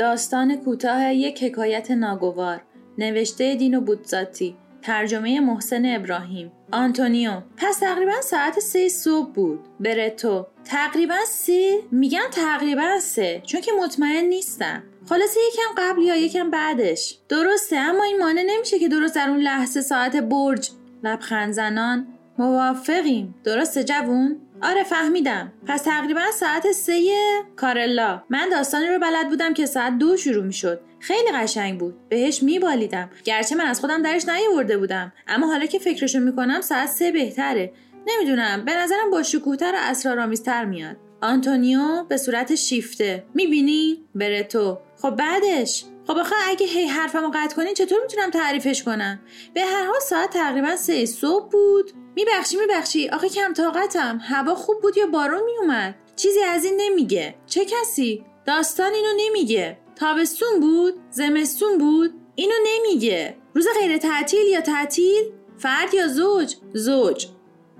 داستان کوتاه یک حکایت ناگوار نوشته دینو بودزاتی ترجمه محسن ابراهیم. آنتونیو پس تقریبا ساعت سه صبح بود. برتو تقریبا سه؟ میگن تقریبا سه چون که مطمئن نیستم. خلاصه یکم قبل یا یکم بعدش. درسته اما این مانع نمیشه که درست در اون لحظه ساعت برج. لبخند زنان. موافقیم. درسته جوون؟ آره فهمیدم. پس تقریبا ساعت سه کارلا. من داستانی رو بلد بودم که ساعت دو شروع می‌شد. خیلی قشنگ بود. بهش میبالیدم. گرچه من از خودم درش نیاورده بودم. اما حالا که فکرشو می‌کنم ساعت سه بهتره. نمی‌دونم. به نظرم با شکوهتر و اسرارآمیزتر میاد. آنتونیو به صورت شیفته. می‌بینی؟ برتو. خب بعدش؟ خب آخه اگه هی حرفمو قطع کنین چطور می‌تونم تعریفش کنم؟ به هر حال ساعت تقریبا سه صبح بود. میبخشی میبخشی. آخه کم طاقتم. هوا خوب بود یا بارون میومد چیزی از این نمیگه. چه کسی؟ داستان اینو نمیگه. تابستون بود؟ زمستون بود؟ اینو نمیگه. روز غیر تعطیل یا تعطیل؟ فرد یا زوج؟ زوج.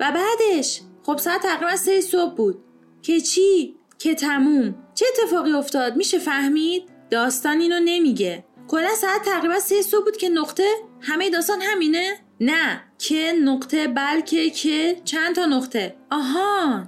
و بعدش؟ خب ساعت تقریبا سه صبح بود. که چی؟ که تموم. چه اتفاقی افتاد؟ میشه فهمید؟ داستان اینو نمیگه. کلا ساعت تقریبا سه صبح بود که نقطه همه داستان همینه؟ نه که نقطه بلکه که چند تا نقطه. آها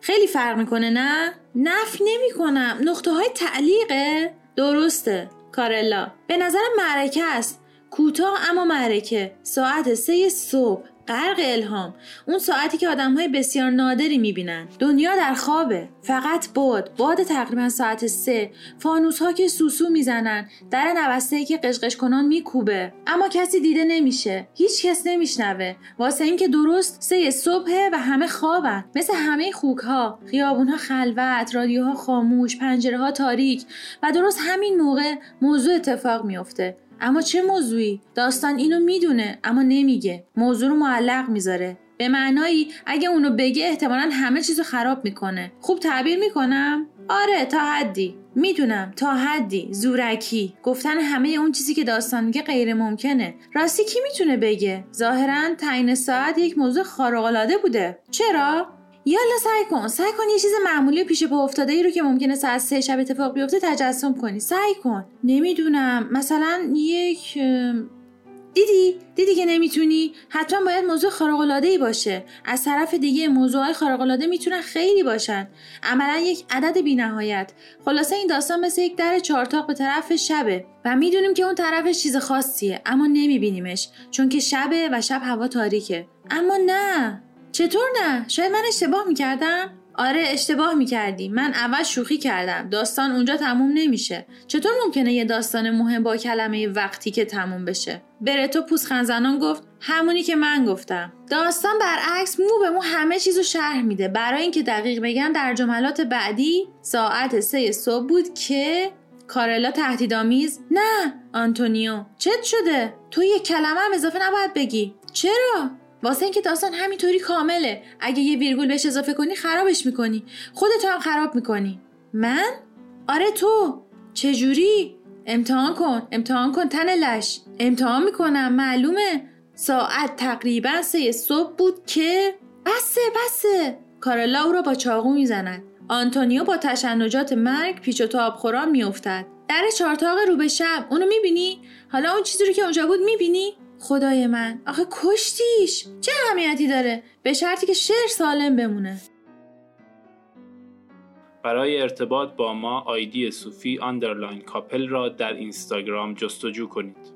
خیلی فرق می‌کنه نه؟ نف نمی‌کنم. نقطه های تعلیقه. درسته کارلا. به نظرم معرکه است. کوتاه اما معرکه. ساعت سه صبح. غرق الهام. اون ساعتی که آدم های بسیار نادری می‌بینن. دنیا در خوابه. فقط باد. باد تقریبا ساعت سه. فانوس ها که سوسو می‌زنن. در نوسته که قشقش کنان میکوبه. اما کسی دیده نمیشه. هیچ کس نمیشنوه. واسه اینکه درست سه صبحه و همه خوابن. مثل همه خوک ها خیابون ها خلوت رادیوها خاموش پنجره ها تاریک. و درست همین موقع موضوع اتفاق میافته. اما چه موضوعی؟ داستان اینو می‌دونه اما نمیگه. موضوع رو معلق می‌ذاره. به معنایی اگه اونو بگه احتمالا همه چیزو خراب می‌کنه. خوب تعبیر می‌کنم؟ آره تا حدی. می‌دونم تا حدی. زورکی. گفتن همه اون چیزی که داستان میگه غیر ممکنه. راستی کی می‌تونه بگه؟ ظاهرا تعیین ساعت یک موضوع خارق بوده. چرا؟ یالا سعی کن سعی کن یه چیز معمولی پیش پا افتاده ای رو که ممکنه ساعت سه شب اتفاق بیفته تجسم کنی. سعی کن. نمی‌دونم. مثلا یک دیدی؟ دیدی که نمی‌تونی؟ حتما باید موضوع خارق العاده ای باشه. از طرف دیگه موضوعهای خارق العاده می‌تونن خیلی باشن. عملا یک عدد بینهایت. خلاصه این داستان مثل یک در چارتاق به طرف شبه. و می‌دونیم که اون طرفش چیز خاصیه اما نمیبینیمش. چون که شبه و شب هوا تاریکه. اما نه. چطور نه؟ شاید من اشتباه می‌کردم؟ آره اشتباه می‌کردی. من اول شوخی کردم. داستان اونجا تموم نمیشه. چطور ممکنه یه داستان مهم با کلمه وقتی که تموم بشه؟ برتو پوسخن زنان گفت همونی که من گفتم. داستان برعکس مو به مو همه چیزو شرح میده. برای اینکه دقیق بگم در جملات بعدی ساعت سه صبح بود که کارلا تهدیدآمیز نه آنتونیو چت شده؟ تو یه کلمه هم اضافه نباید بگی. چرا؟ واسه اینکه داستان همینطوری کامله. اگه یه ویرگول بهش اضافه کنی خرابش می‌کنی. خودت هم خراب می‌کنی. من؟ آره تو. چجوری؟ امتحان کن. امتحان کن تن لش. امتحان می‌کنم معلومه. ساعت تقریبا سه صبح بود که بسه بسه. کارلا او را با چاقو می‌زند. آنتونیو با تشنجات مرگ پیچ و تاب خوران میافتد. در چارتاق رو به شب. اونو می‌بینی؟ حالا اون چیزی رو که اونجا بود می‌بینی؟ خدای من. آخه کشتیش؟ چه اهمیتی داره؟ به شرطی که شعر سالم بمونه. برای ارتباط با ما ID صوفی underline couple را در اینستاگرام جستجو کنید.